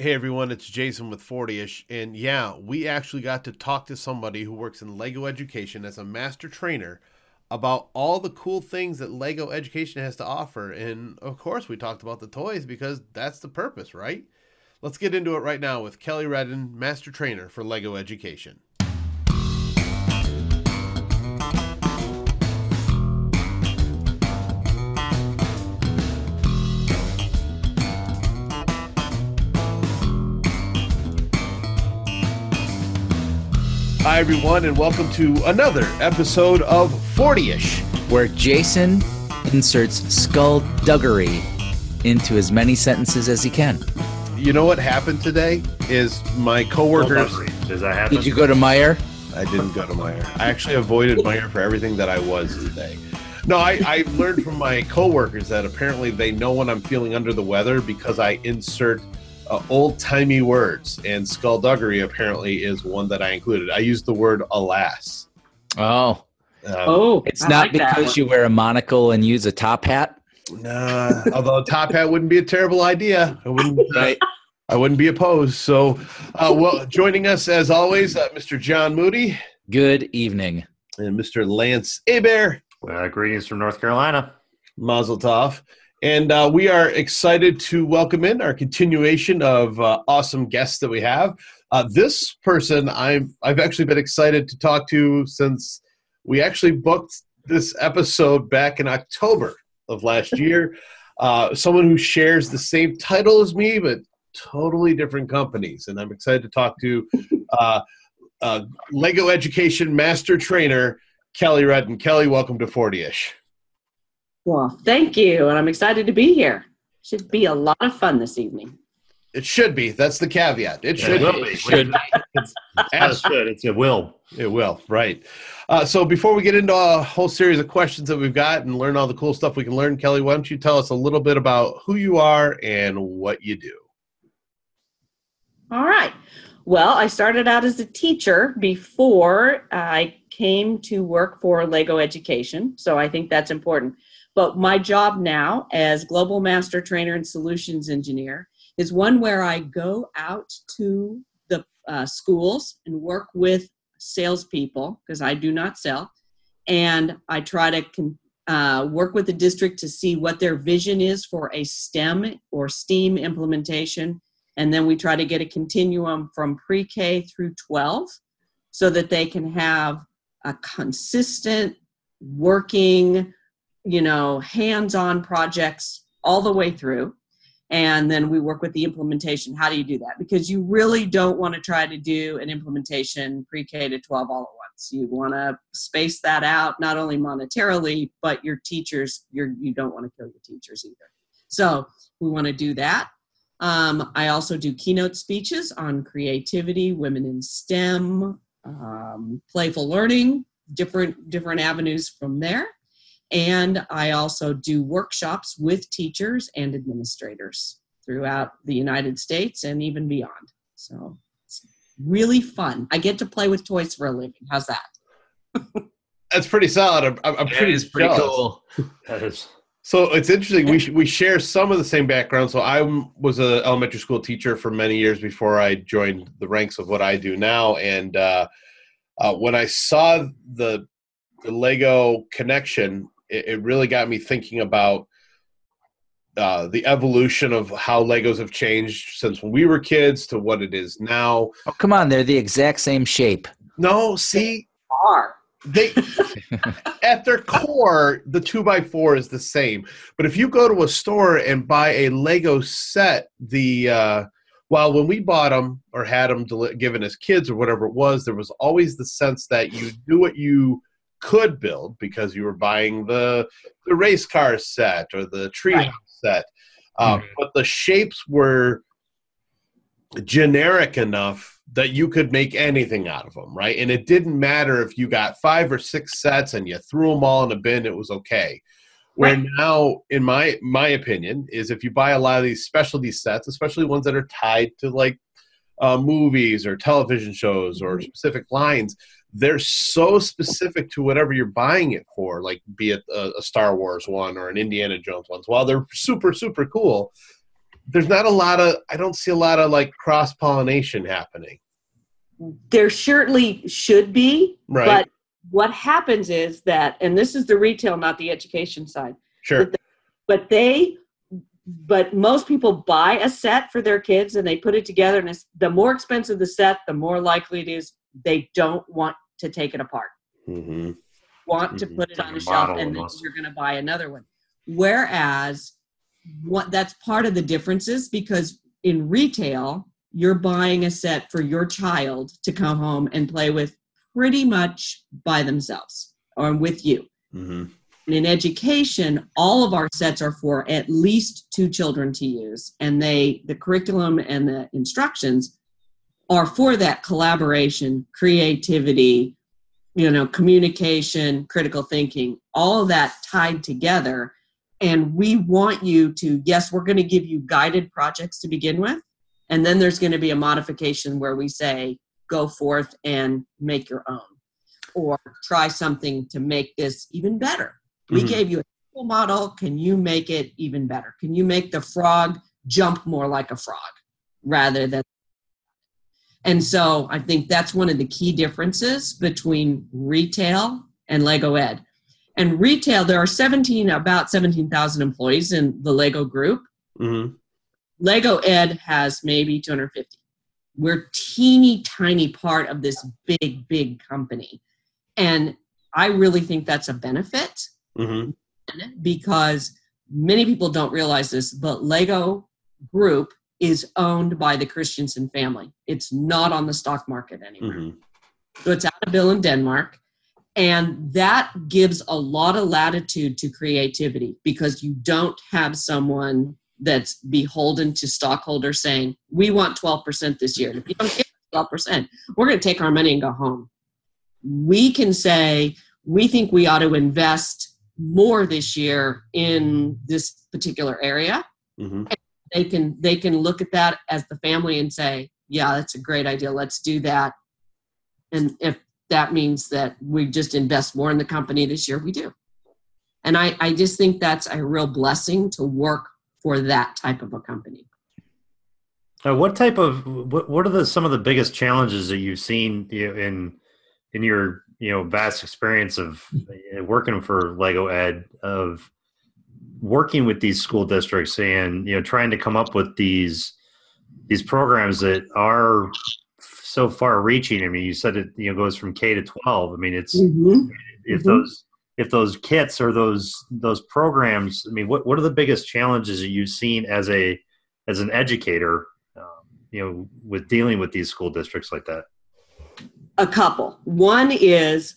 Hey everyone, it's Jason with 40ish. And yeah, we actually got to talk to somebody who works in Lego education as a master trainer about all the cool things that Lego education has to offer. And of course, we talked about the toys because that's the purpose, right? Let's get into it right now with Kelly Redden, master trainer for Lego education. Hi, everyone, and welcome to another episode of 40 ish, where Jason inserts skullduggery into as many sentences as he can. You know what happened today? Is my coworkers. Does that happen? Did you go to Meijer? I didn't go to Meijer. I actually avoided Meijer for everything that I was today. No, I, I learned from my coworkers that apparently they know when I'm feeling under the weather because I insert uh, old timey words, and skullduggery apparently is one that I included. I used the word alas. Oh, um, oh, it's I not like because you wear a monocle and use a top hat. Nah, although a top hat wouldn't be a terrible idea. I wouldn't. right. I wouldn't be opposed. So, uh, well, joining us as always, uh, Mr. John Moody. Good evening. And Mr. Lance Abear. Uh, greetings from North Carolina. Mazel tov. And uh, we are excited to welcome in our continuation of uh, awesome guests that we have. Uh, this person I've, I've actually been excited to talk to since we actually booked this episode back in October of last year. Uh, someone who shares the same title as me, but totally different companies. And I'm excited to talk to uh, uh, Lego Education Master Trainer, Kelly Redden. Kelly, welcome to 40 ish. Well, thank you. And I'm excited to be here. Should be a lot of fun this evening. It should be. That's the caveat. It should it be. It should be. It's, it should. It's, it will. It will. Right. Uh, so before we get into a whole series of questions that we've got and learn all the cool stuff we can learn, Kelly, why don't you tell us a little bit about who you are and what you do? All right. Well, I started out as a teacher before I came to work for Lego Education. So I think that's important. But my job now as Global Master Trainer and Solutions Engineer is one where I go out to the uh, schools and work with salespeople because I do not sell. And I try to con- uh, work with the district to see what their vision is for a STEM or STEAM implementation. And then we try to get a continuum from pre K through 12 so that they can have a consistent working you know, hands on projects all the way through. And then we work with the implementation. How do you do that? Because you really don't want to try to do an implementation pre K to 12 all at once. You want to space that out, not only monetarily, but your teachers, you're, you don't want to kill your teachers either. So we want to do that. Um, I also do keynote speeches on creativity, women in STEM, um, playful learning, different different avenues from there. And I also do workshops with teachers and administrators throughout the United States and even beyond. So it's really fun. I get to play with toys for a living. How's that? That's pretty solid. I'm, I'm pretty, pretty cool. That is. So it's interesting. We we share some of the same background. So I was an elementary school teacher for many years before I joined the ranks of what I do now. And uh, uh, when I saw the the Lego connection, it, it really got me thinking about uh, the evolution of how Legos have changed since when we were kids to what it is now. Oh, come on, they're the exact same shape. No, see, are they at their core the two by four is the same. But if you go to a store and buy a Lego set, the uh, well, when we bought them or had them deli- given as kids or whatever it was, there was always the sense that you do what you could build because you were buying the the race car set or the tree right. set, um, mm-hmm. but the shapes were generic enough that you could make anything out of them, right? And it didn't matter if you got five or six sets and you threw them all in a bin; it was okay. Where right. now, in my my opinion, is if you buy a lot of these specialty sets, especially ones that are tied to like uh, movies or television shows or mm-hmm. specific lines, they're so specific to whatever you're buying it for, like be it a, a, Star Wars one or an Indiana Jones one. While they're super, super cool, there's not a lot of I don't see a lot of like cross pollination happening. There certainly should be, Right. but what happens is that, and this is the retail, not the education side. Sure. but they but most people buy a set for their kids and they put it together and it's, the more expensive the set the more likely it is they don't want to take it apart. Hmm want to Mhm. put it Like on a shelf and then you're going to buy another one. Whereas what that's part of the differences because in retail you're buying a set for your child to come home and play with pretty much by themselves or with you. Hmm and in education, all of our sets are for at least two children to use, and they the curriculum and the instructions are for that collaboration, creativity, you know, communication, critical thinking, all of that tied together. And we want you to, yes, we're going to give you guided projects to begin with. And then there's going to be a modification where we say, go forth and make your own or try something to make this even better. We Mhm. gave you a model. Can you make it even better? Can you make the frog jump more like a frog rather than? And so I think that's one of the key differences between retail and Lego Ed. And retail, there are 17, about 17,000 employees in the Lego group. hmm Lego Ed has maybe 250. We're teeny tiny part of this big, big company. And I really think that's a benefit hmm because many people don't realize this, but Lego Group is owned by the Kristiansen family. It's not on the stock market anymore. hmm So it's out of Billund Denmark. And that gives a lot of latitude to creativity because you don't have someone that's beholden to stockholders saying, we want 12% this year. If you don't get 12%, we're going to take our money and go home. We can say, we think we ought to invest more this year in this particular area hmm they can they can look at that as the family and say yeah that's a great idea. Let's do that. And if that means that we just invest more in the company this year we do. And i i just think that's a real blessing to work for that type of a company. Uh, what type of what, what are the some of the biggest challenges that you've seen in in your you know vast experience of uh, working for Lego Ed of working with these school districts and you know trying to come up with these these programs that are so far reaching. I mean, you said it you know goes from K to twelve. I mean, it's if Mhm. those if those kits or those those programs i mean what, what are the biggest challenges that you've seen as a as an educator um, you know with dealing with these school districts like that a couple one is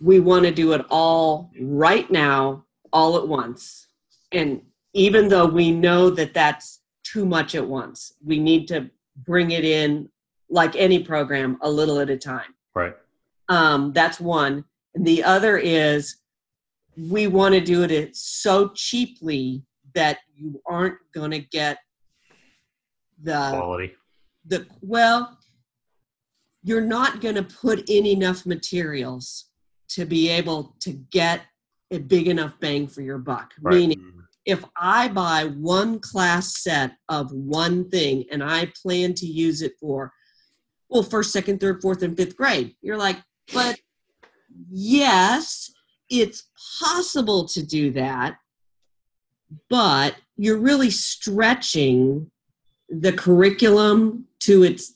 we want to do it all right now all at once and even though we know that that's too much at once we need to bring it in like any program a little at a time. Right. Um, that's one. And the other is we want to do it so cheaply that you aren't going to get the quality. The well you're not going to put in enough materials to be able to get a big enough bang for your buck. Right. meaning if i buy one class set of one thing and i plan to use it for well first second third fourth and fifth grade you're like but yes it's possible to do that but you're really stretching the curriculum to its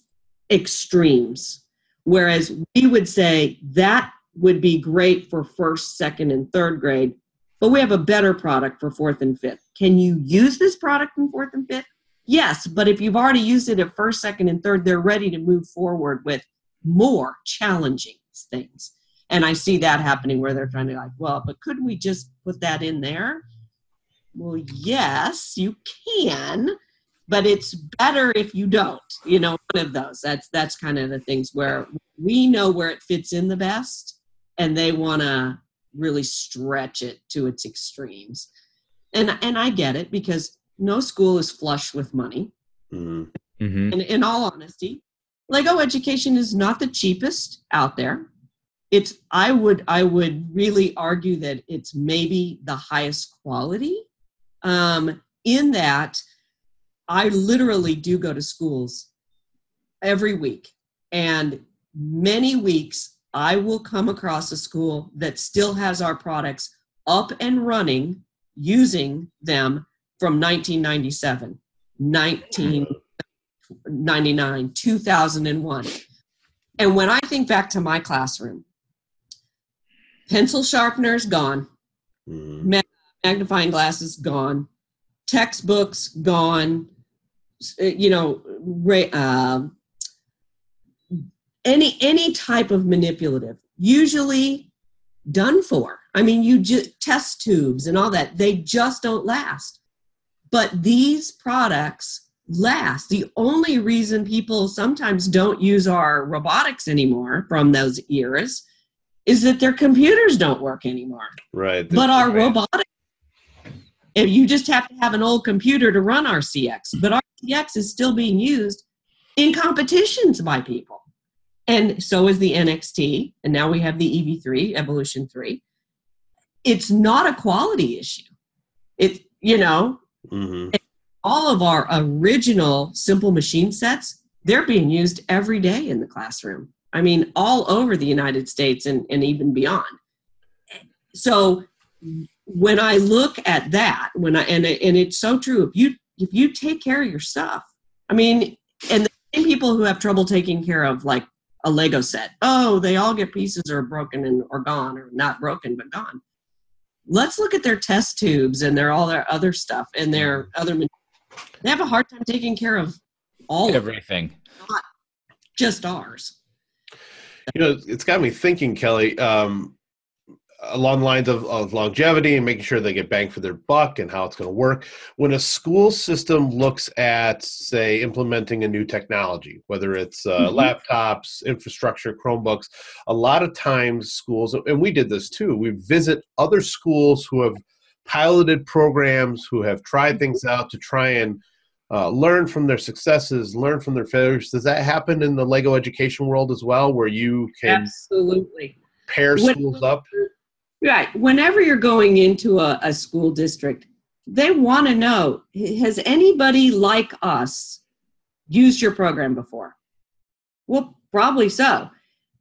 extremes. Whereas we would say that would be great for first, second, and third grade, but we have a better product for fourth and fifth. Can you use this product in fourth and fifth? Yes, but if you've already used it at first, second, and third, they're ready to move forward with more challenging things. And I see that happening where they're trying to like, well, but couldn't we just put that in there? Well, yes, you can, but it's better if you don't. You know, one of those. That's that's kind of the things where we know where it fits in the best, and they want to really stretch it to its extremes. And and I get it because no school is flush with money. hmm hmm And in all honesty, Lego education is not the cheapest out there. It's I would I would really argue that it's maybe the highest quality. Um, in that I literally do go to schools every week, and many weeks I will come across a school that still has our products up and running using them from 1997, 1999, 2001. And when I think back to my classroom, pencil sharpeners gone, Mhm. magnifying glasses gone, textbooks gone, you know, uh, any any type of manipulative, usually done for. I mean, you just test tubes and all that. They just don't last. But these products last. The only reason people sometimes don't use our robotics anymore from those eras is that their computers don't work anymore. Right. But our Right. robotic, if you just have to have an old computer to run RCX, but RCX is still being used in competitions by people. And so is the NXT, and now we have the EV3, Evolution 3. It's not a quality issue. It, you know, Mhm. all of our original simple machine sets, they're being used every day in the classroom. I mean, all over the United States and, and even beyond. So when I look at that, when I and and it's so true, if you if you take care of your stuff, I mean, and the same people who have trouble taking care of like a Lego set, oh, they all get pieces or broken and or gone or not broken but gone. Let's look at their test tubes and their all their other stuff and their other. They have a hard time taking care of all of it, Everything. just ours. You know, it's got me thinking, Kelly, um, along the lines of, of longevity and making sure they get bang for their buck and how it's going to work. When a school system looks at, say, implementing a new technology, whether it's uh, Mhm. laptops, infrastructure, Chromebooks, a lot of times schools, and we did this too, we visit other schools who have piloted programs, who have tried things out to try and uh, learn from their successes, learn from their failures. Does that happen in the Lego education world as well, where you can Absolutely. pair When- schools up? Right. Whenever you're going into a, a school district, they want to know has anybody like us used your program before? Well, probably so.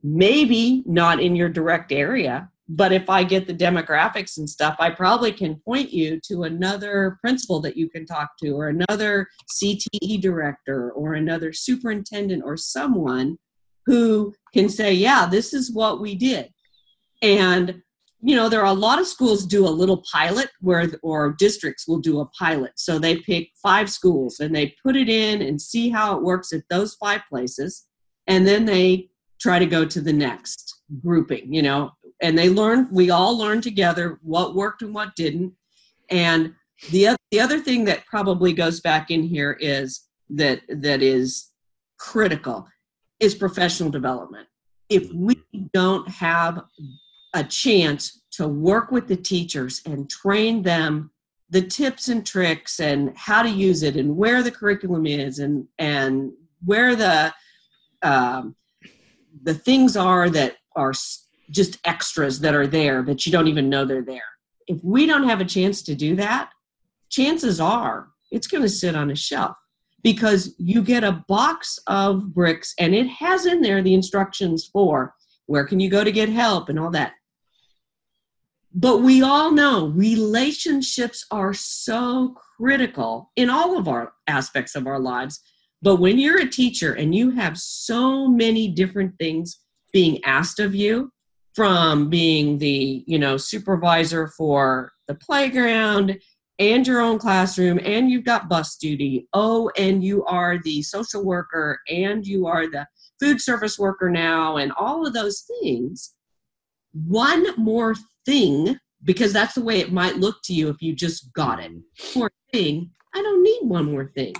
Maybe not in your direct area, but if I get the demographics and stuff, I probably can point you to another principal that you can talk to, or another CTE director, or another superintendent, or someone who can say, Yeah, this is what we did. And you know there are a lot of schools do a little pilot where or districts will do a pilot. So they pick five schools and they put it in and see how it works at those five places. And then they try to go to the next grouping you know? And they learn we all learn together what worked and what didn't. And the, the other thing that probably goes back in here is that that is critical is professional development. If we don't have a chance to work with the teachers and train them the tips and tricks and how to use it and where the curriculum is and and where the um, the things are that are just extras that are there that you don't even know they're there. If we don't have a chance to do that chances are it's going to sit on a shelf because you get a box of bricks and it has in there the instructions for where can you go to get help and all that but we all know relationships are so critical in all of our aspects of our lives. But when you're a teacher and you have so many different things being asked of you, from being the you know supervisor for the playground and your own classroom and you've got bus duty oh and you are the social worker and you are the food service worker now and all of those things one more thing because that's the way it might look to you if you just got it. More thing i don't need one more thing.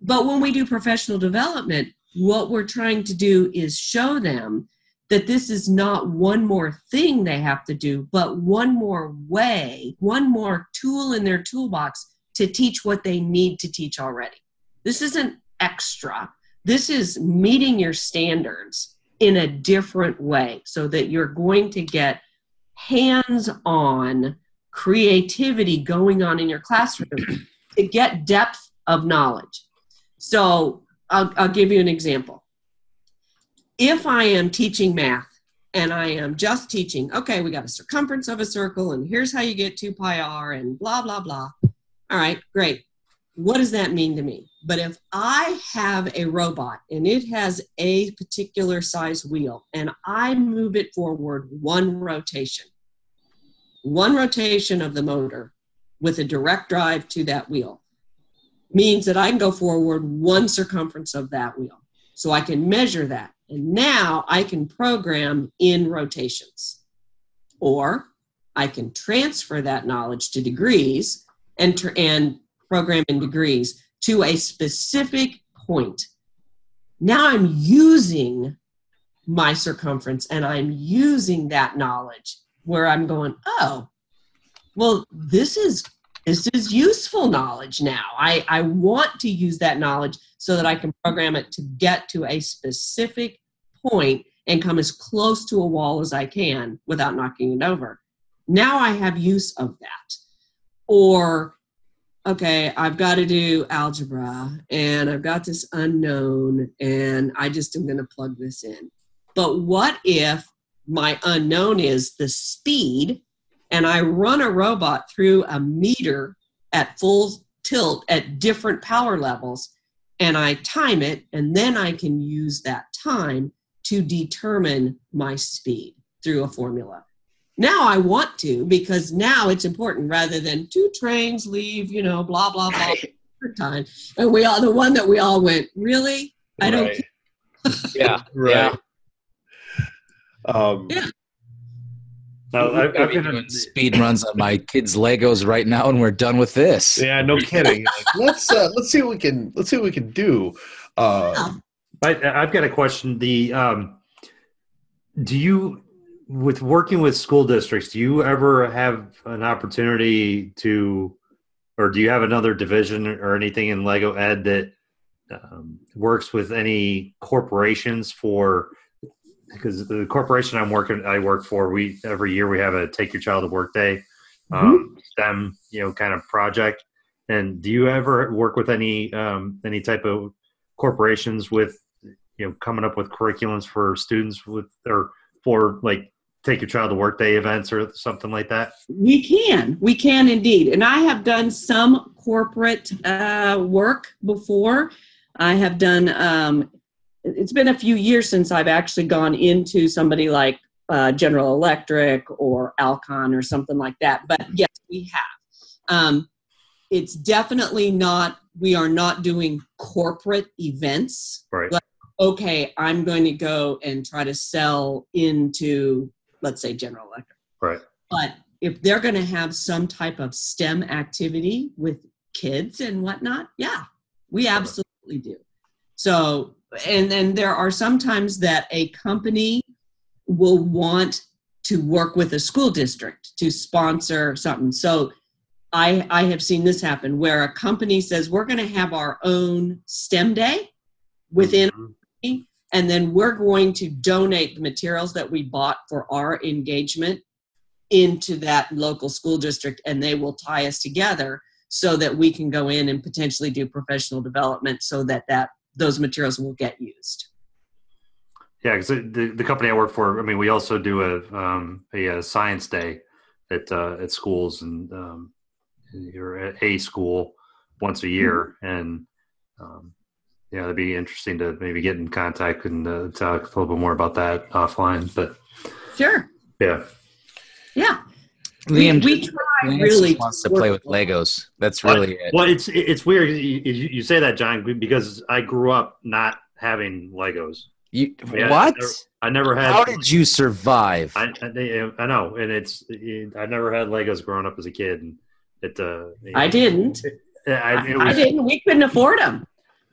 But when we do professional development what we're trying to do is show them that this is not one more thing they have to do but one more way one more tool in their toolbox to teach what they need to teach already. This isn't extra. This is meeting your standards in a different way so that you're going to get hands on creativity going on in your classroom to get depth of knowledge. So I'll, I'll give you an example. If I am teaching math and I am just teaching, okay, we got a circumference of a circle, and here's how you get 2 pi r, and blah, blah, blah. All right, great. What does that mean to me? But if I have a robot and it has a particular size wheel and I move it forward one rotation, one rotation of the motor with a direct drive to that wheel means that I can go forward one circumference of that wheel. So I can measure that. And now I can program in rotations. Or I can transfer that knowledge to degrees and, and program in degrees to a specific point. Now I'm using my circumference and I'm using that knowledge where I'm going, oh, well, this is this is useful knowledge now. I, I want to use that knowledge so that I can program it to get to a specific point and come as close to a wall as I can without knocking it over. Now I have use of that. Or, okay, I've got to do algebra and I've got this unknown and I just am going to plug this in. But what if my unknown is the speed and I run a robot through a meter at full tilt at different power levels and I time it, and then I can use that time to determine my speed through a formula. Now I want to because now it's important rather than two trains leave, you know, blah, blah, blah, time. And we all, the one that we all went, really? I don't. Right. Yeah. Right. Um, Yeah. Now, I, I've I've been been doing speed runs on my kids' Legos right now, and we're done with this. yeah, no kidding. Like, let's uh, let's see what we can let's see what we can do. Uh, I, I've got a question. The um, do you, with working with school districts, do you ever have an opportunity to, or do you have another division or anything in Lego Ed that um, works with any corporations for? Because the corporation I'm working, I work for, we every year we have a Take Your Child to Work Day, um, STEM, you know, kind of project. And do you ever work with any um, any type of corporations with you know coming up with curriculums for students with or for like take your child to work day events or something like that We can, we can indeed. And I have done some corporate uh, work before. I have done, um, it's been a few years since I've actually gone into somebody like uh, General Electric or Alcon or something like that. But yes, we have. Um, it's definitely not, we are not doing corporate events. right Like- Okay, I'm going to go and try to sell into, let's say, General Electric. right But if they're going to have some type of STEM activity with kids and whatnot, yeah, we absolutely do. So, and then there are sometimes that a company will want to work with a school district to sponsor something. So, I, I have seen this happen where a company says we're going to have our own STEM day within Mhm. And then we're going to donate the materials that we bought for our engagement into that local school district and they will tie us together so that we can go in and potentially do professional development so that that those materials will get used. Yeah because the, the company i work for i mean we also do a um a, uh science day at uh at schools and um you're at a school once a year and um yeah it'd be interesting to maybe get in contact and uh, talk a little bit more about that offline but sure yeah yeah Liam, we, we try Lance really just wants to play with Legos. That's really it. Well, it's it's weird you, you you say that, John, because I grew up not having Legos. You, Yeah, what? I never had. How did you survive? I, I, I know, and it's it, I never had Legos growing up as a kid, and it. Uh, I didn't. I, I, it I didn't we couldn't afford them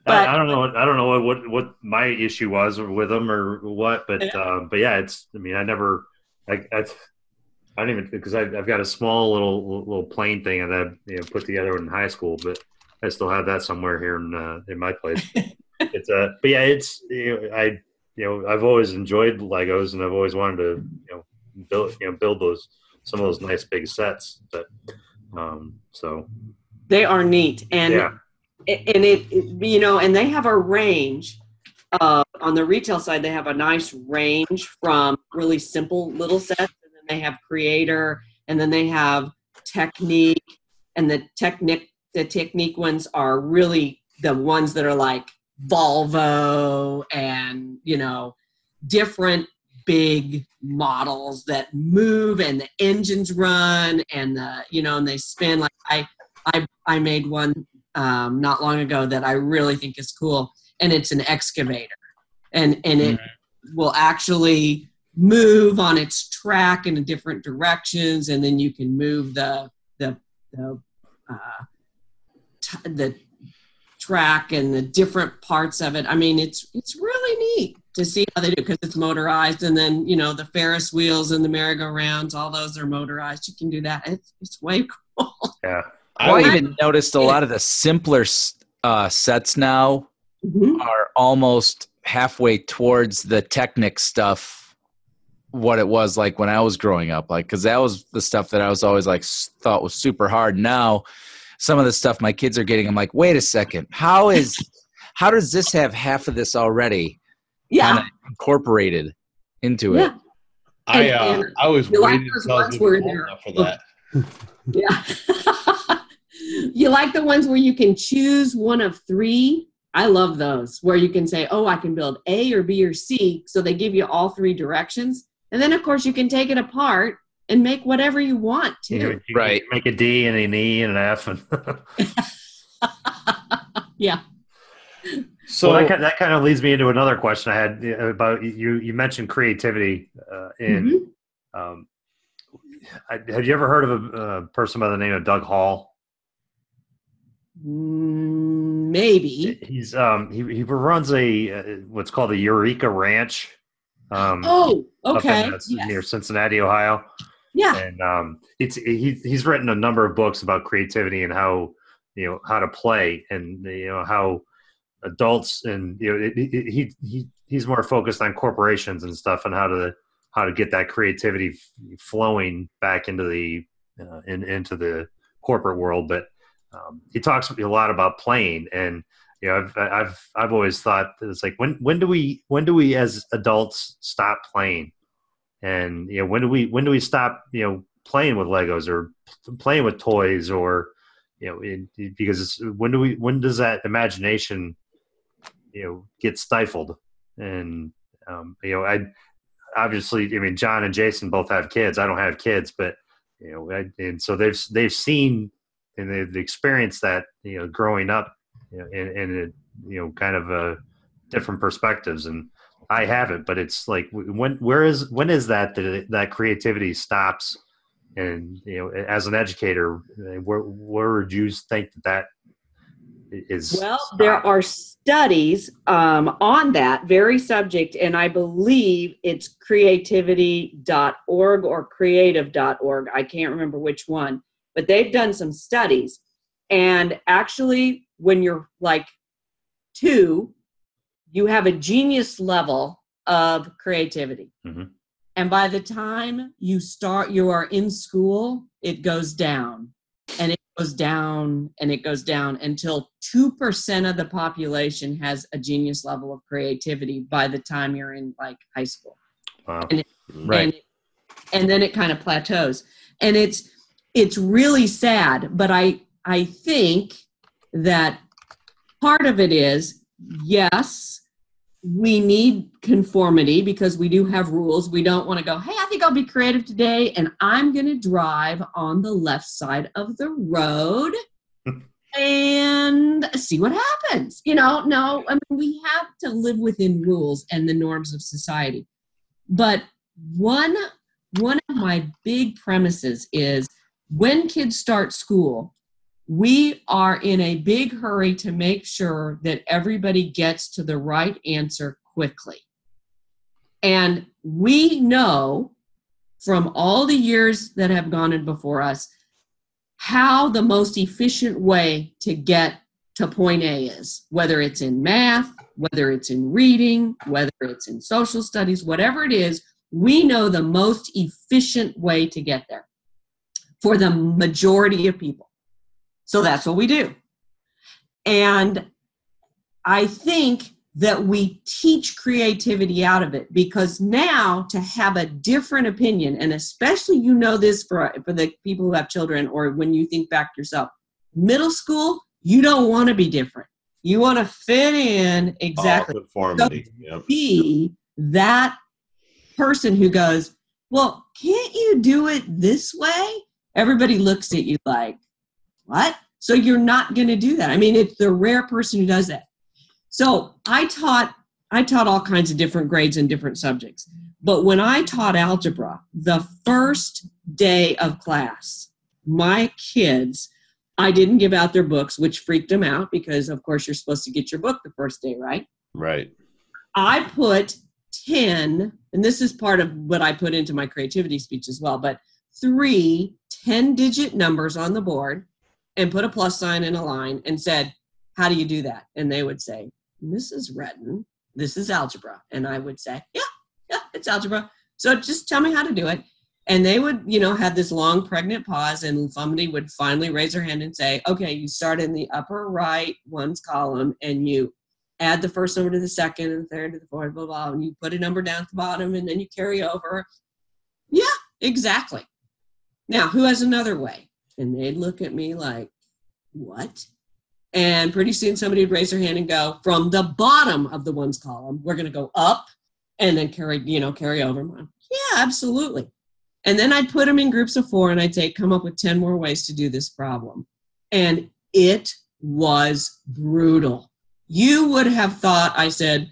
but- I, I don't know. What, I don't know what, what what my issue was with them or what, but Yeah. uh, but yeah, it's. I mean, I never. I I, I don't even because I've, I've got a small little little plane thing that I you know, put together in high school, but I still have that somewhere here in uh, in my place. it's uh, but yeah, it's you know, I you know I've always enjoyed Legos and I've always wanted to you know build you know build those some of those nice big sets, but um so they are neat and yeah and it, it you know and they have a range uh, on the retail side they have a nice range from really simple little sets and then they have creator and then they have Technic and the Technic the Technic ones are really the ones that are like volvo and you know different big models that move and the engines run and the you know and they spin. Like i i i made one um, not long ago that i really think is cool and it's an excavator. And and it Mm-hmm. will actually move on its track in different directions and then you can move the the the uh, t- the track and the different parts of it. I mean it's it's really neat to see how they do because it's motorized and then you know the ferris wheels and the merry-go-rounds all those are motorized. You can do that. It's, it's way cool. Yeah. I Well, even noticed a lot of the simpler uh, sets now Mhm. are almost halfway towards the Technic stuff. What it was like when I was growing up, like because that was the stuff that I was always like thought was super hard. Now, some of the stuff my kids are getting, I'm like, wait a second, how is how does this have half of this already yeah incorporated into it? I uh, and I was waiting until I was gonna where be old enough for that. Yeah. you like the ones where you can choose one of three? I love those where you can say, oh, I can build A or B or C. So they give you all three directions. And then, of course, you can take it apart and make whatever you want You, to. know, you Right. Make a D and an E and an F. And yeah. So well, that, ki- that kind of leads me into another question I had about you. You mentioned creativity uh, in. Mhm. Um, I, have you ever heard of a, a person by the name of Doug Hall? Mm, maybe. He's um, he he runs a uh, what's called a Eureka Ranch. Um, Oh, up in, okay. uh, Yes. near Cincinnati, Ohio. Yeah. and um, it's he, he's written a number of books about creativity and how you know how to play and you know how adults and you know it, it, he he he's more focused on corporations and stuff and how to how to get that creativity flowing back into the uh, in, into the corporate world but um, he talks a lot about playing and you know I've I've I've always thought that it's like when when do we when do we as adults stop playing? And you know when do we when do we stop you know playing with legos or playing with toys or you know it, because it's, when do we when does that imagination you know get stifled? And um, you know i obviously i mean john and jason both have kids. I don't have kids but you know I, and so they've they've seen and they've experienced that you know growing up you know in, in a, you know kind of a different perspectives and I haven't, but it's like when where is when is that that, that creativity stops? And you know, as an educator, where where would you think that that is? Well, there are studies um, on that very subject, and I believe it's creativity.org or creative.org. I can't remember which one, but they've done some studies. And actually, when you're like two, you have a genius level of creativity. Mhm. And by the time you start, you are in school, it goes down and it goes down and it goes down until 2% of the population has a genius level of creativity by the time you're in like high school Wow. Right. and, and then it kind of plateaus and it's it's really sad but i i think that part of it is yes we need conformity because we do have rules. We don't want to go hey i think i'll be creative today and i'm going to drive on the left side of the road and see what happens. You know no i mean we have to live within rules and the norms of society. But one one of my big premises is when kids start school we are in a big hurry to make sure that everybody gets to the right answer quickly. And we know from all the years that have gone in before us how the most efficient way to get to point A is, whether it's in math, whether it's in reading, whether it's in social studies, whatever it is, we know the most efficient way to get there for the majority of people. So that's what we do. And I think that we teach creativity out of it because now to have a different opinion, and especially you know this for, for the people who have children or when you think back to yourself, middle school, you don't want to be different. You want to fit in exactly. conformity. Yep. Be that person who goes, Well, can't you do it this way? Everybody looks at you like, What? So you're not going to do that. I mean, it's the rare person who does that. So I taught I taught all kinds of different grades and different subjects. But when I taught algebra, the first day of class, my kids, I didn't give out their books, which freaked them out because, of course, you're supposed to get your book the first day, right? Right. I put 10, and this is part of what I put into my creativity speech as well, but three 10 digit numbers on the board and put a plus sign in a line and said, How do you do that? And they would say, Mrs. Redden, this is algebra. And I would say, Yeah, yeah, it's algebra. So just tell me how to do it. And they would, you know, have this long pregnant pause, and somebody would finally raise their hand and say, Okay, you start in the upper right ones column and you add the first number to the second and third to the fourth, blah, blah, blah, and you put a number down at the bottom and then you carry over. Yeah, exactly. Now, who has another way? And they'd look at me like, What? And pretty soon somebody would raise their hand and go, from the bottom of the ones column, we're going to go up and then carry, you know, carry over. Yeah, absolutely. And then I'd put them in groups of four and I'd say, come up with 10 more ways to do this problem. And it was brutal. You would have thought I said,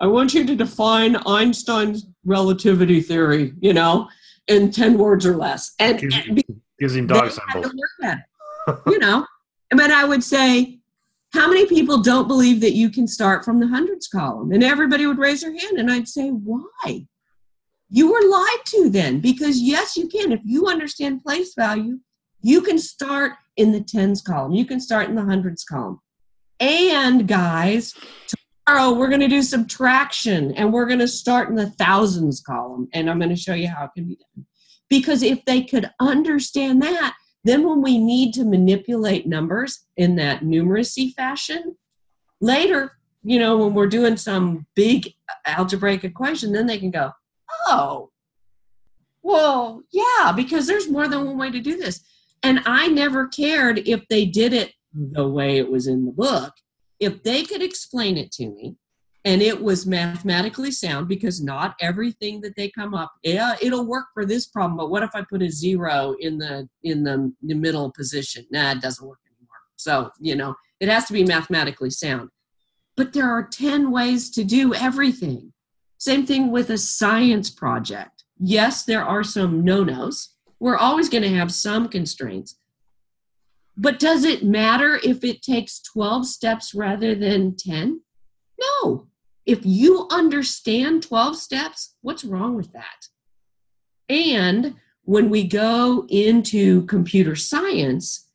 I want you to define Einstein's relativity theory, you know, in 10 words or less. And, and Using dog symbols. you know, but I would say, how many people don't believe that you can start from the hundreds column? And everybody would raise their hand, and I'd say, why? You were lied to then, because yes, you can. If you understand place value, you can start in the tens column, you can start in the hundreds column. And guys, tomorrow we're going to do subtraction and we're going to start in the thousands column, and I'm going to show you how it can be done. Because if they could understand that, then, when we need to manipulate numbers in that numeracy fashion, later, you know, when we're doing some big uh, algebraic equation, then they can go, oh, well, yeah, because there's more than one way to do this. And I never cared if they did it the way it was in the book. If they could explain it to me, and it was mathematically sound because not everything that they come up yeah it'll work for this problem but what if i put a zero in the in the, the middle position? Nah it doesn't work anymore. So you know it has to be mathematically sound. But there are 10 ways to do everything. Same thing with a science project. Yes there are some no-nos. We're always going to have some constraints but does it matter if it takes 12 steps rather than 10 no if you understand 12 steps, what's wrong with that? And when we go into computer science,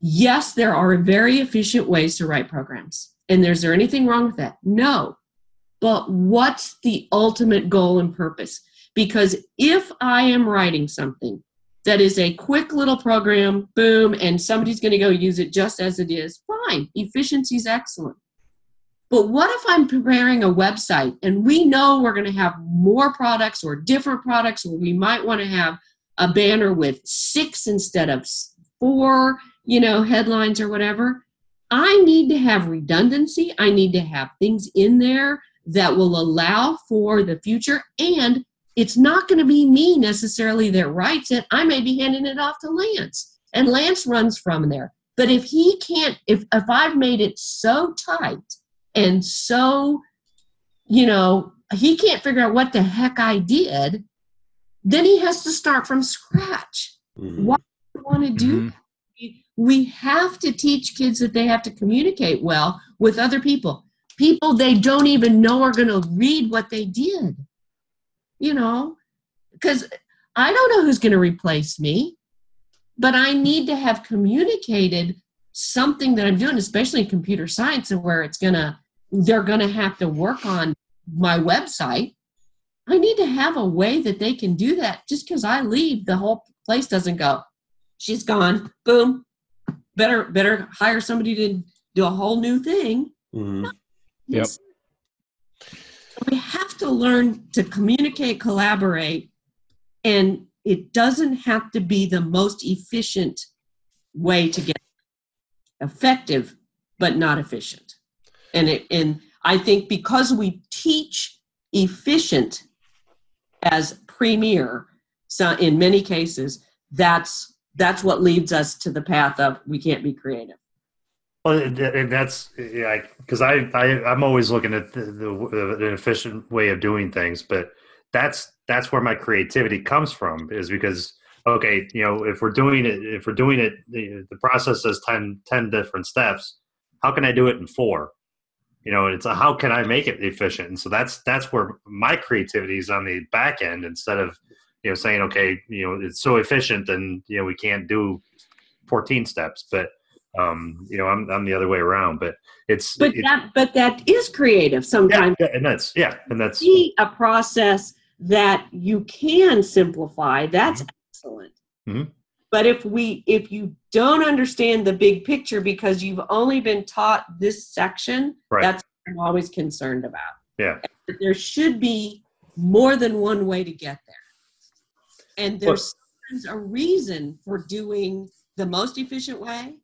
yes, there are very efficient ways to write programs. And is there anything wrong with that? No. But what's the ultimate goal and purpose? Because if I am writing something that is a quick little program, boom, and somebody's going to go use it just as it is, fine. Efficiency is excellent. But what if I'm preparing a website and we know we're going to have more products or different products, or we might want to have a banner with six instead of four, you know, headlines or whatever? I need to have redundancy. I need to have things in there that will allow for the future. And it's not going to be me necessarily that writes it. I may be handing it off to Lance, and Lance runs from there. But if he can't, if, if I've made it so tight and so, you know, he can't figure out what the heck I did, then he has to start from scratch. Mm-hmm. Why do you want to do mm-hmm. We have to teach kids that they have to communicate well with other people. People they don't even know are going to read what they did. You know, because I don't know who's going to replace me, but I need to have communicated something that I'm doing, especially in computer science, and where it's going to they're going to have to work on my website. I need to have a way that they can do that. Just because I leave, the whole place doesn't go. She's gone. Boom. Better better hire somebody to do a whole new thing. Mhm. Yep. We have to learn to communicate, collaborate, and it doesn't have to be the most efficient way to get effective, but not efficient. And it, and I think because we teach efficient as premier, so in many cases, that's that's what leads us to the path of we can't be creative. Well, and that's yeah, because I, I I'm always looking at the, the, the efficient way of doing things, but that's that's where my creativity comes from is because okay, you know, if we're doing it, if we're doing it, the, the process says 10, 10 different steps. How can I do it in four? You know, it's a, how can I make it efficient? And so that's that's where my creativity is on the back end instead of you know saying okay, you know, it's so efficient and you know we can't do fourteen steps, but um, you know, I'm I'm the other way around. But it's But it- that but that is creative sometimes. yeah, and that's yeah, and that's See a process that you can simplify. That's excellent. Mhm. But if we if you don't understand the big picture because you've only been taught this section, Right. that's what I'm always concerned about. yeah. That There should be more than one way to get there. And there's sometimes a reason for doing the most efficient way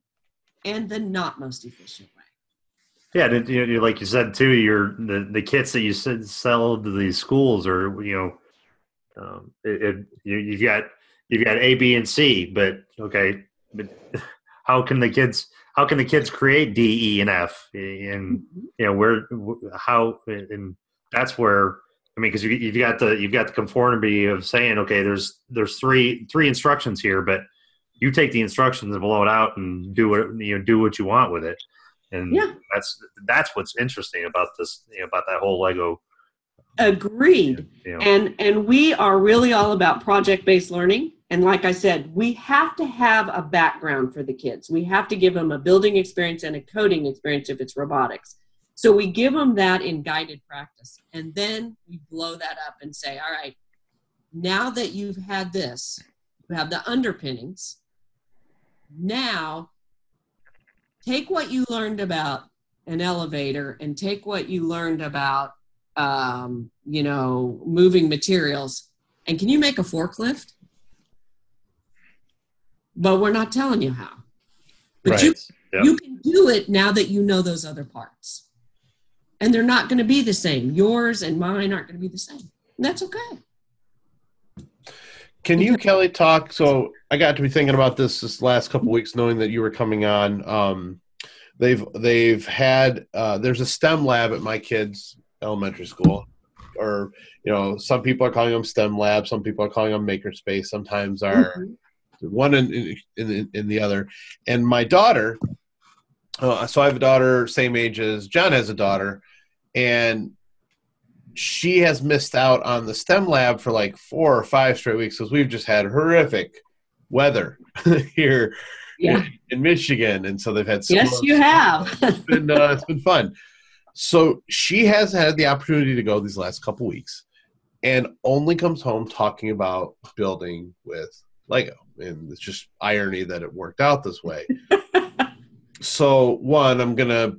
and the not most efficient way. Yeah, you know, like you said too, your the, the kits that you said sell to these schools are you know, um, it, it, you, you've got you've got A, B, and C, but okay, but how can the kids how can the kids create D, E, and F? And you know where how and that's where I mean because you've got the you've got the conformity of saying okay, there's there's three three instructions here, but you take the instructions and blow it out and do what you know do what you want with it. And Yeah. that's that's what's interesting about this you know, about that whole lego um, Agreed. you know and and we are really all about project based learning. And like i said we have to have a background for the kids. We have to give them a building experience and a coding experience if it's robotics. So we give them that in guided practice. And then we blow that up and say all right now that you've had this you have the underpinnings now take what you learned about an elevator and take what you learned about um, you know, moving materials. And can you make a forklift? But we're not telling you how. But you, Yeah. you can do it now that you know those other parts. And they're not going to be the same. Yours and mine aren't going to be the same. And that's okay. Can you, Kelly, talk? So I got to be thinking about this this last couple weeks, knowing that you were coming on. Um, they've they've had uh, there's a STEM lab at my kids' elementary school, or you know, some people are calling them STEM lab, some people are calling them makerspace. Sometimes are Mhm. one in in, in, in the other. And my daughter, uh, so I have a daughter same age as John has a daughter, and she has missed out on the STEM lab for like four or five straight weeks because we've just had horrific weather here Yeah. in Michigan, and so they've had. Yes, you have. It's been uh, it's been fun. So she has had the opportunity to go these last couple weeks, and only comes home talking about building with Lego, and it's just irony that it worked out this way. so one, I'm gonna.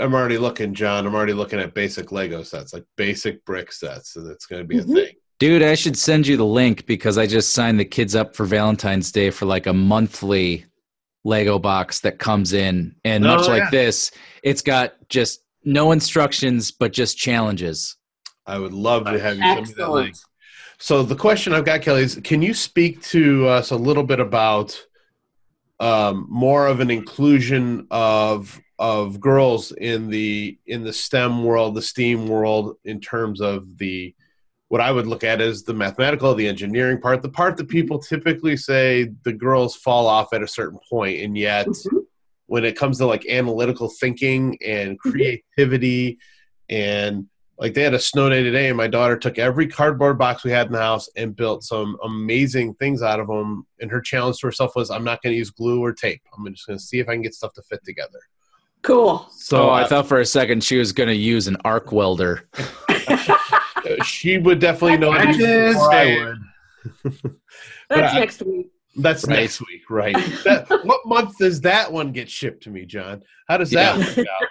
I'm already looking, John. I'm already looking at basic Lego sets, like basic brick sets, and it's going to be Mhm. a thing. Dude, I should send you the link because I just signed the kids up for Valentine's Day for like a monthly Lego box that comes in. And Oh, much yeah. like this, it's got just no instructions, but just challenges. I would love to have you send me that link. Excellent. So the question I've got, Kelly, is can you speak to us a little bit about um, more of an inclusion of of girls in the in the STEM world, the STEAM world, in terms of the what I would look at as the mathematical, the engineering part, the part that people typically say the girls fall off at a certain point, and yet Mhm. when it comes to like analytical thinking and creativity and like they had a snow day today and my daughter took every cardboard box we had in the house and built some amazing things out of them and her challenge to herself was i'm not going to use glue or tape. I'm just going to see if i can get stuff to fit together Cool. so oh, I thought for a second she was going to use an arc welder. she would definitely know how to use it I would. That's I- next week. That's Right. next week, right? That, what month does that one get shipped to me, John? How does that Yeah. work out?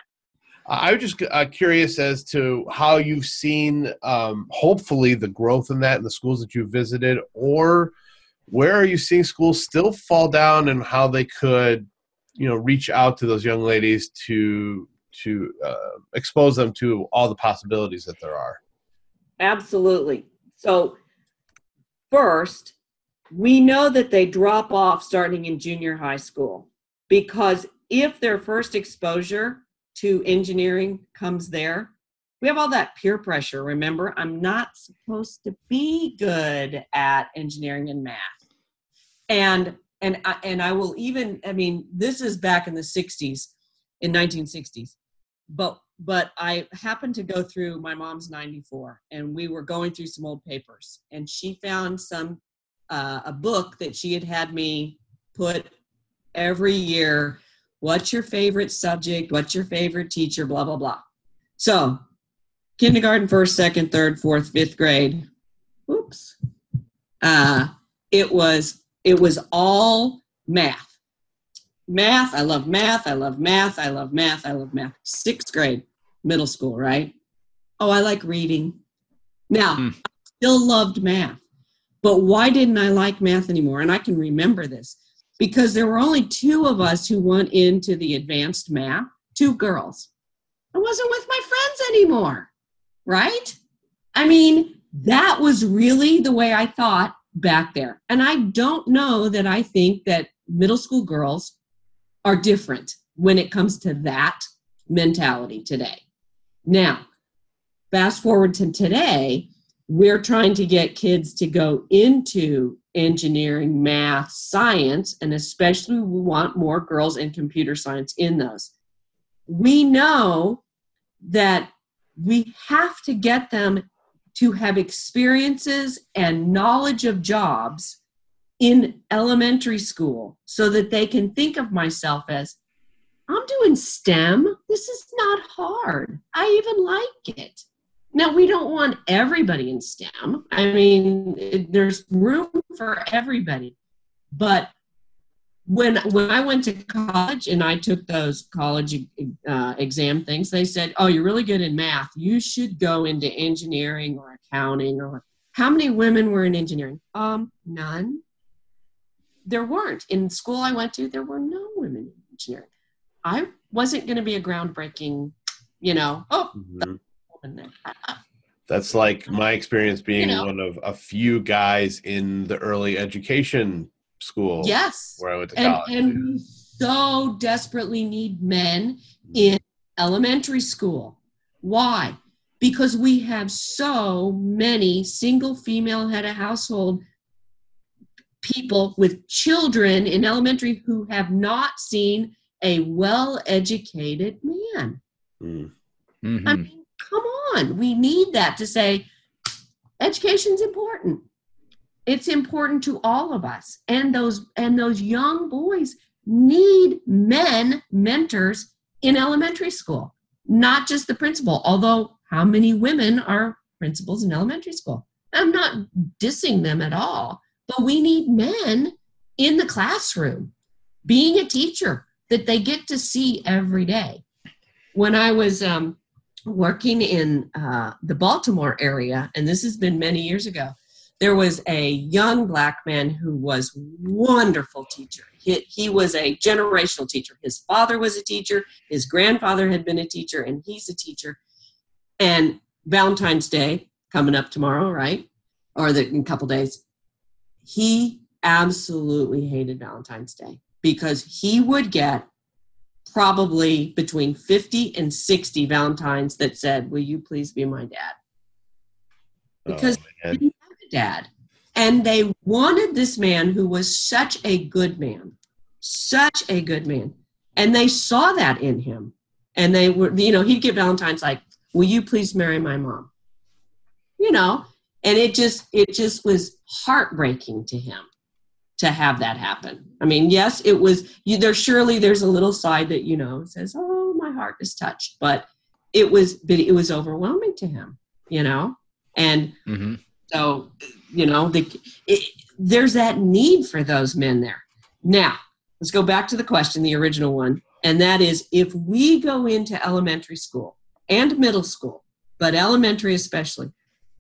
I was just uh, curious as to how you've seen, um, hopefully, the growth in that in the schools that you visited, or where are you seeing schools still fall down, and how they could, you know, reach out to those young ladies to to uh, expose them to all the possibilities that there are. Absolutely. So, first, we know that they drop off starting in junior high school because if their first exposure to engineering comes there, we have all that peer pressure. Remember, I'm not supposed to be good at engineering and math. And and I, and I will even I mean this is back in the 60s in 1960s. But but I happened to go through my mom's 94 and we were going through some old papers. And she found some uh, a book that she had had me put every year what's your favorite subject? What's your favorite teacher? blah blah blah. So kindergarten first second third fourth fifth grade oops uh, it was it was all math. Math i love math i love math i love math i love math. Sixth grade middle school right? Oh i like reading. Now Hmm. I still loved math but why didn't i like math anymore? And i can remember this because there were only two of us who went into the advanced math two girls. I wasn't with my friends anymore right? I mean that was really the way i thought back there and i don't know that i think that middle school girls are different when it comes to that mentality today. Now, fast forward to today, we're trying to get kids to go into engineering, math, science, and especially we want more girls in computer science in those. We know that we have to get them to have experiences and knowledge of jobs in elementary school so that they can think of myself as I'm doing STEM. This is not hard. I even like it. Now, we don't want everybody in STEM. I mean, it, there's room for everybody. But when when I went to college and I took those college uh, exam things, they said, "Oh, you're really good in math. You should go into engineering or accounting or." How many women were in engineering? Um, none there weren't in school i went to there were no women in engineering i wasn't going to be a groundbreaking you know oh Mhm. woman there. I- I- That's like my experience being know. one of a few guys in the early education school yes where I went to and, college. and we so desperately need men in elementary school why because we have so many single female head of household people with children in elementary who have not seen a well educated man Mm. I Mhm. mean, come on. We need that to say education's important. It's important to all of us. And those and those young boys need men mentors in elementary school, not just the principal. Although how many women are principals in elementary school? I'm not dissing them at all, but we need men in the classroom being a teacher that they get to see every day. When I was um, working in uh, the Baltimore area, and this has been many years ago, there was a young black man who was wonderful teacher. He, he was a generational teacher. His father was a teacher. His grandfather had been a teacher, and he's a teacher. And Valentine's Day coming up tomorrow, right? Or the, in a couple days. He absolutely hated Valentine's Day because he would get probably between 50 and 60 Valentines that said, Will you please be my dad? Oh, because Oh, he didn't have a dad. And they wanted this man who was such a good man, such a good man. And they saw that in him. And they were, you know, he'd get Valentine's like, Will you please marry my mom? You know, and it just, it just was heartbreaking to him to have that happen. I mean, yes, it was. You, there surely there's a little side that you know says, "Oh, my heart is touched," but it was, it was overwhelming to him, you know. And Mhm. So, you know, the it, there's that need for those men there. Now, let's go back to the question, the original one, and that is if we go into elementary school and middle school, but elementary especially,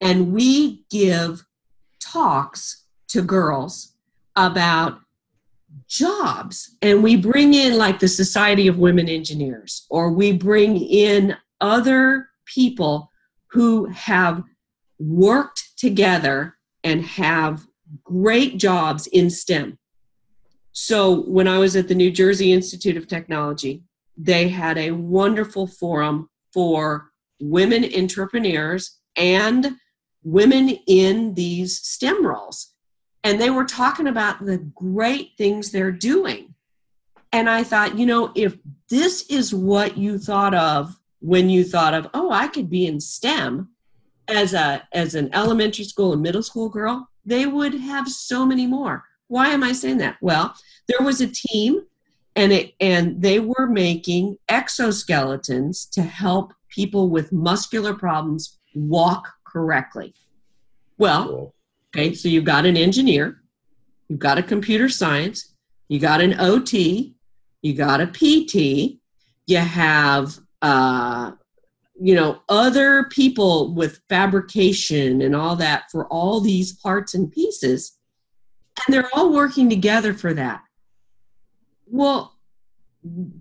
and we give talks to girls about jobs and we bring in like the society of women engineers or we bring in other people who have worked together and have great jobs in STEM. So when I was at the New Jersey Institute of Technology, they had a wonderful forum for women entrepreneurs and women in these STEM roles. And they were talking about the great things they're doing. And I thought, you know, if this is what you thought of when you thought of, oh, I could be in STEM as a as an elementary school and middle school girl, they would have so many more. Why am I saying that? Well, there was a team and it and they were making exoskeletons to help people with muscular problems walk correctly. Well, okay, so you've got an engineer, you've got a computer science, you got an OT, you got a PT, you have uh, you know other people with fabrication and all that for all these parts and pieces and they're all working together for that. Well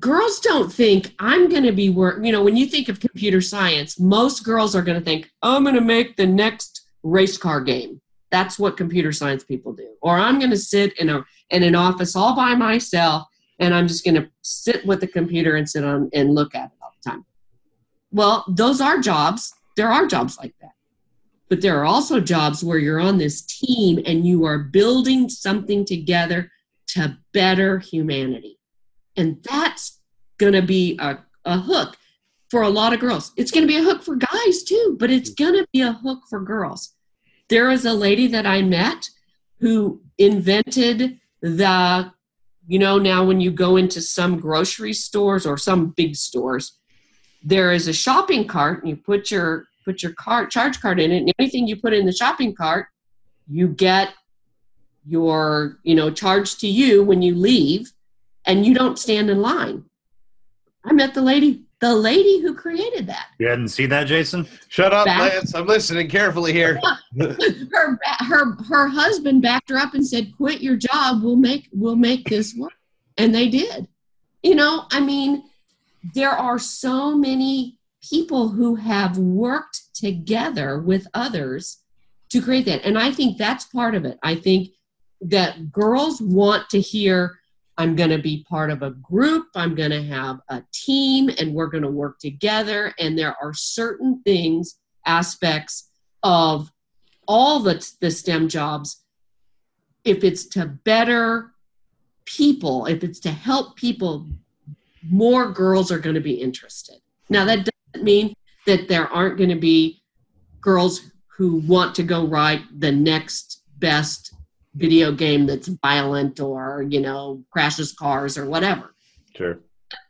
girls don't think i'm going to be work you know when you think of computer science most girls are going to think i'm going to make the next race car game. That's what computer science people do. Or i'm going to sit in a in an office all by myself and i'm just going to sit with the computer and sit on and look at it all the time well, those are jobs. There are jobs like that. But there are also jobs where you're on this team and you are building something together to better humanity. And that's going to be a, a hook for a lot of girls. It's going to be a hook for guys too, but it's going to be a hook for girls. There is a lady that I met who invented the, you know, now when you go into some grocery stores or some big stores, there is a shopping cart and you put your put your cart charge card in it and anything you put in the shopping cart you get your you know charge to you when you leave and you don't stand in line i met the lady the lady who created that You hadn't seen that, Jason? Shut up, Back- Lance. I'm listening carefully here. her her her husband backed her up and said quit your job we'll make we'll make this work and they did you know i mean there are so many people who have worked together with others to create that. And i think that's part of it. I think that girls want to hear i'm going to be part of a group i'm going to have a team and we're going to work together. And there are certain things aspects of all the, the STEM jobs, if it's to better people, if it's to help people, more girls are going to be interested. Now, that doesn't mean that there aren't going to be girls who want to go write the next best video game that's violent or, you know, crashes cars or whatever Sure.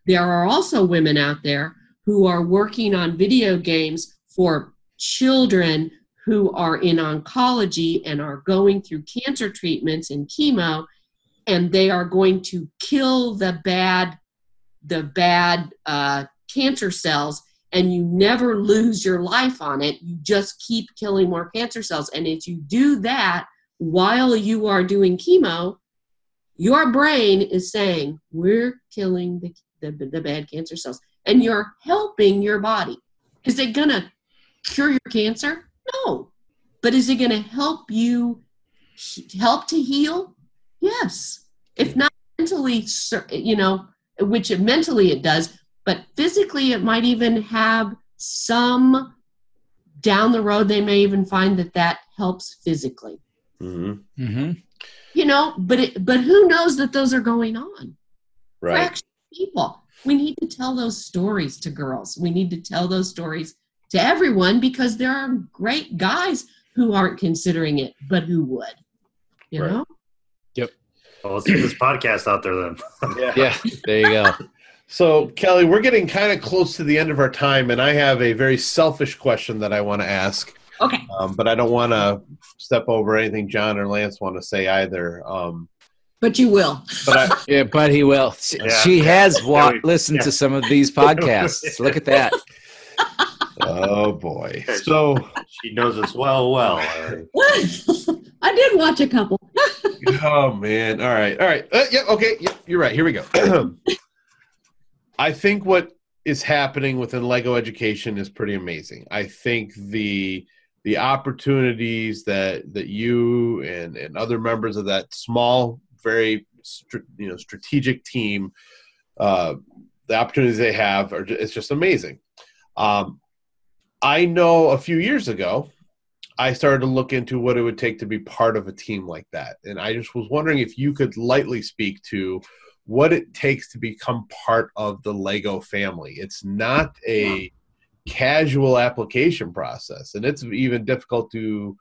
there are also women out there who are working on video games for children who are in oncology and are going through cancer treatments and chemo and they are going to kill the bad the bad uh, cancer cells and you never lose your life on it you just keep killing more cancer cells. And if you do that while you are doing chemo your brain is saying we're killing the, the, the bad cancer cells. And you're helping your body. Is it going to cure your cancer? No. But is it going to help you help to heal? Yes. If not mentally you know which it, mentally it does but physically it might even have some down the road they may even find that that helps physically hmm Mm-hmm. you know but it, but who knows that those are going on Right. people we need to tell those stories to girls we need to tell those stories to everyone because there are great guys who aren't considering it but who would you Right. know Well, let's get this podcast out there then. Yeah, there you go. So, Kelly, we're getting kind of close to the end of our time, and I have a very selfish question that I want to ask. Okay. Um, but I don't want to step over anything John or Lance want to say either. Um, But you will. but I, Yeah, but he will. She, Yeah. she has wa- listened yeah. to some of these podcasts. Look at that. oh boy. So She knows us well, well. I did watch a couple. Oh man. All right. All right. Uh, yeah. Okay. Yep. You're right. Here we go. I think what is happening within Lego education is pretty amazing. I think the the opportunities that that you and and other members of that small, very you know strategic team, uh, the opportunities they have are ju- it's just amazing. Um, I know a few years ago, I started to look into what it would take to be part of a team like that. And I just was wondering if you could lightly speak to what it takes to become part of the Lego family. It's not a casual application process, and it's even difficult to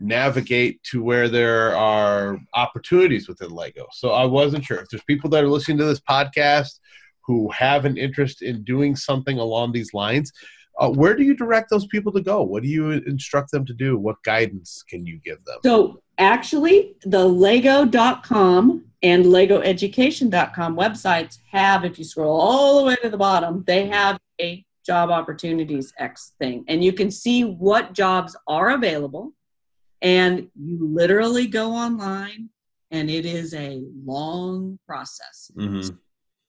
navigate to where there are opportunities within Lego. So I wasn't sure if there's people that are listening to this podcast who have an interest in doing something along these lines. Uh, where do you direct those people to go? What do you instruct them to do? What guidance can you give them? So actually, the Lego.com and LegoEducation.com websites have, if you scroll all the way to the bottom, they have a job opportunities X thing. And you can see what jobs are available. And you literally go online, and it is a long process. Mm-hmm.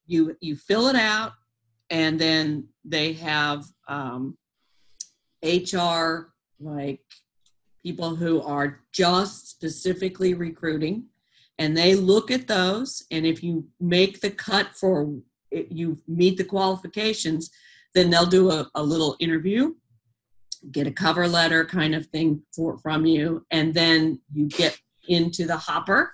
you you fill it out and then they have um, hr like people who are just specifically recruiting. And they look at those and if you make the cut for you meet the qualifications then they'll do a, a little interview get a cover letter kind of thing for from you and then you get into the hopper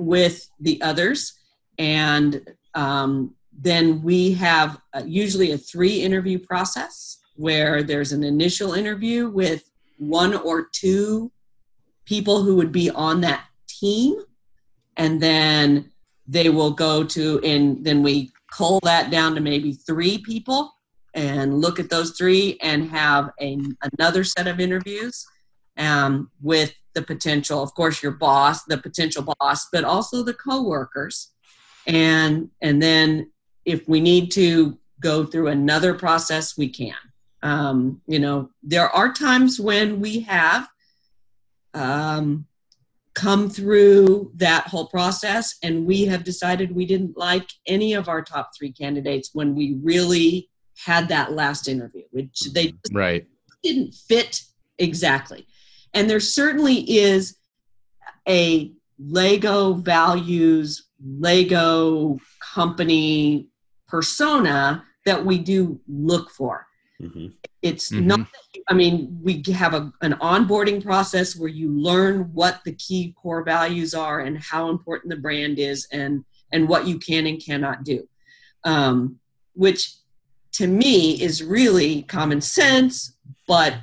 with the others. And um, then we have uh, usually a three interview process where there's an initial interview with one or two people who would be on that team. And then they will go to and then we cull that down to maybe three people and look at those three and have a, another set of interviews um, with the potential of course your boss the potential boss but also the coworkers. And and then if we need to go through another process we can um, you know there are times when we have um, come through that whole process and we have decided we didn't like any of our top three candidates when we really had that last interview which they Right. didn't fit exactly. And there certainly is a Lego values, Lego company persona that we do look for. Mm-hmm. It's Mhm. not, I mean, we have a, an onboarding process where you learn what the key core values are and how important the brand is and, and what you can and cannot do. Um, which to me is really common sense, but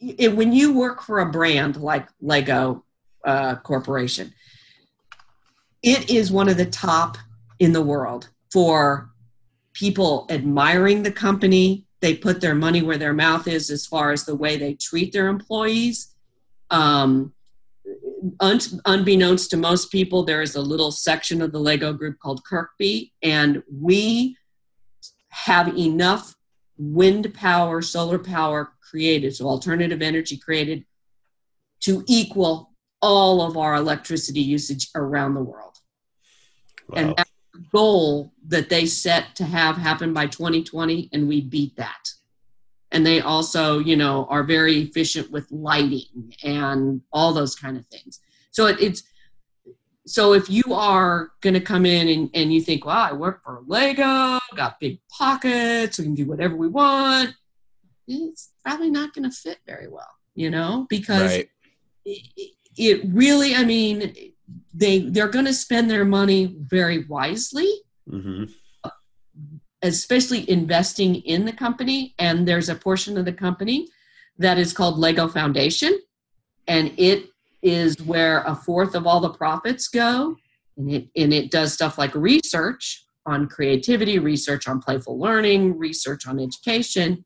it, when you work for a brand like Lego uh, Corporation, it is one of the top in the world for people admiring the company. They put their money where their mouth is as far as the way they treat their employees. Um, un- unbeknownst to most people, there is a little section of the Lego group called KIRKBI, and we have enough wind power, solar power created, so alternative energy created to equal all of our electricity usage around the world. And Wow. the goal that they set to have happen by 2020, and we beat that. And they also, you know, are very efficient with lighting and all those kind of things. So it, it's so if you are going to come in and, and you think, well I work for Lego, got big pockets, we can do whatever we want, it's probably not going to fit very well, you know, because Right. it, it really, I mean, they they're going to spend their money very wisely, Mm-hmm. especially investing in the company. And there's a portion of the company that is called Lego Foundation, and it is where a fourth of all the profits go. And it, and it does stuff like research on creativity, research on playful learning, research on education.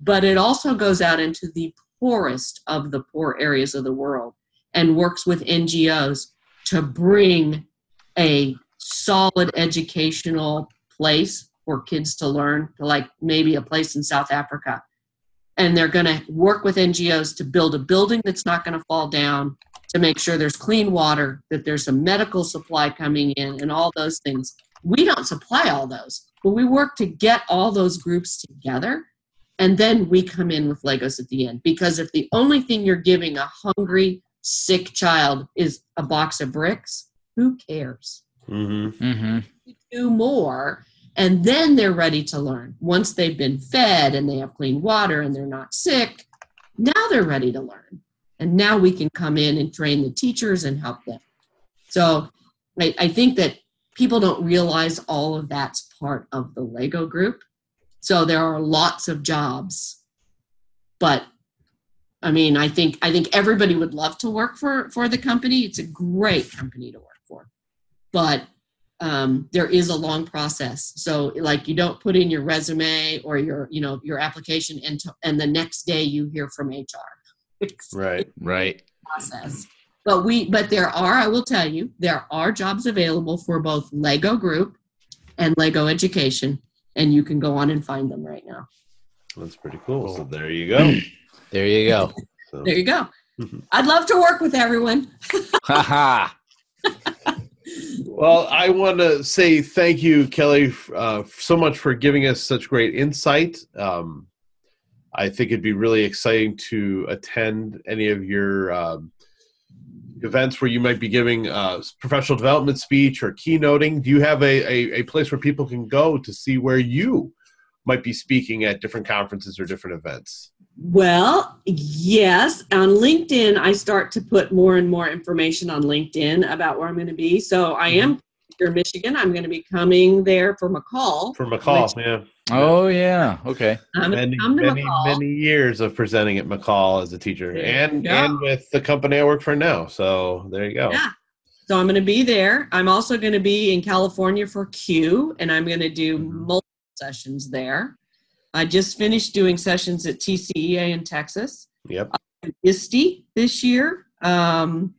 but it also goes out into the poorest of the poor areas of the world and works with NGOs to bring a solid educational place for kids to learn, to like maybe a place in South Africa. And they're going to work with NGOs to build a building that's not going to fall down, to make sure there's clean water, that there's a medical supply coming in, and all those things. We don't supply all those, but we work to get all those groups together. And then we come in with Legos at the end. Because if the only thing you're giving a hungry, sick child is a box of bricks, who cares? Mm-hmm. Mm-hmm. do more and then they're ready to learn once they've been fed and they have clean water and they're not sick now they're ready to learn and now we can come in and train the teachers and help them so i, I think that people don't realize all of that's part of the lego group so there are lots of jobs but i mean i think i think everybody would love to work for for the company it's a great company to work for but um, there is a long process. So like you don't put in your resume or your you know your application and to, and the next day you hear from HR. It's a Right. Right. process. But we but there are I will tell you there are jobs available for both Lego Group and Lego Education, and you can go on and find them right now. That's pretty cool. So there you go. There you go. So, There you go. Mhm. I'd love to work with everyone. Ha ha. well, I want to say thank you, Kelly, uh, so much for giving us such great insight. Um, I think it'd be really exciting to attend any of your um, events where you might be giving uh, professional development speech or keynoting. Do you have a, a, a place where people can go to see where you might be speaking at different conferences or different events? Well, yes. On LinkedIn, I start to put more and more information on LinkedIn about where I'm going to be. So I am here in Michigan. I'm going to be coming there for MACUL. For MACUL, yeah. Oh yeah. Okay. I'm many, come to many, MACUL. many years of presenting at MACUL as a teacher, There and and with the company I work for now. So there you go. Yeah. So I'm going to be there. I'm also going to be in California for CUE, and I'm going to do Mhm. multiple sessions there. I just finished doing sessions at TCEA in Texas, Yep. ISTE this year, um,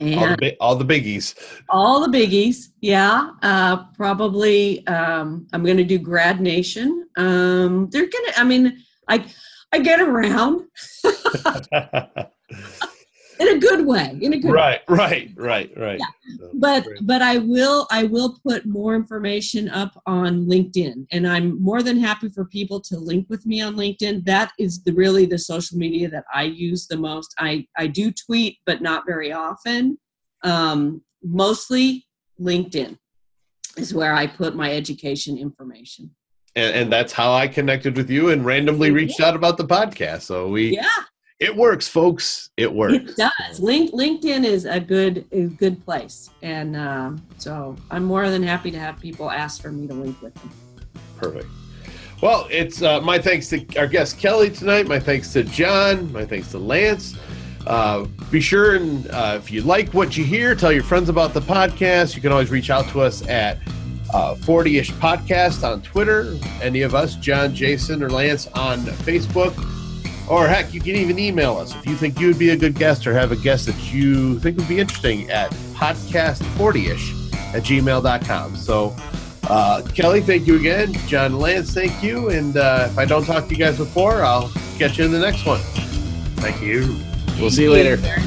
All the, and all the biggies. all the biggies. Yeah, uh, probably. Um, I'm going to do Grad Nation. Um, they're going to. I mean, I I get around in a good way. In a good right, right, right, right. Yeah. So, but great. but i will i will put more information up on linkedin and i'm more than happy for people to link with me on linkedin that is the really the social media that i use the most i i do tweet but not very often um, mostly linkedin is where i put my education information and, and that's how I connected with you and randomly reached out about the podcast. So we, yeah it works, folks. It works. it does Link, linkedin is a good a good place and um, so i'm more than happy to have people ask for me to link with them Perfect. Well, it's uh, my thanks to our guest Kelly tonight. My thanks to John. My thanks to Lance. Uh, be sure and uh, if you like what you hear, tell your friends about the podcast. You can always reach out to us at uh, 40ish podcast on Twitter. Any of us, John, Jason, or Lance on Facebook. Or heck, you can even email us if you think you would be a good guest or have a guest that you think would be interesting at podcast40ish at gmail.com. So, uh, Kelly, thank you again. John Lance, thank you. And uh, if I don't talk to you guys before, I'll catch you in the next one. Thank you. We'll see you later. Very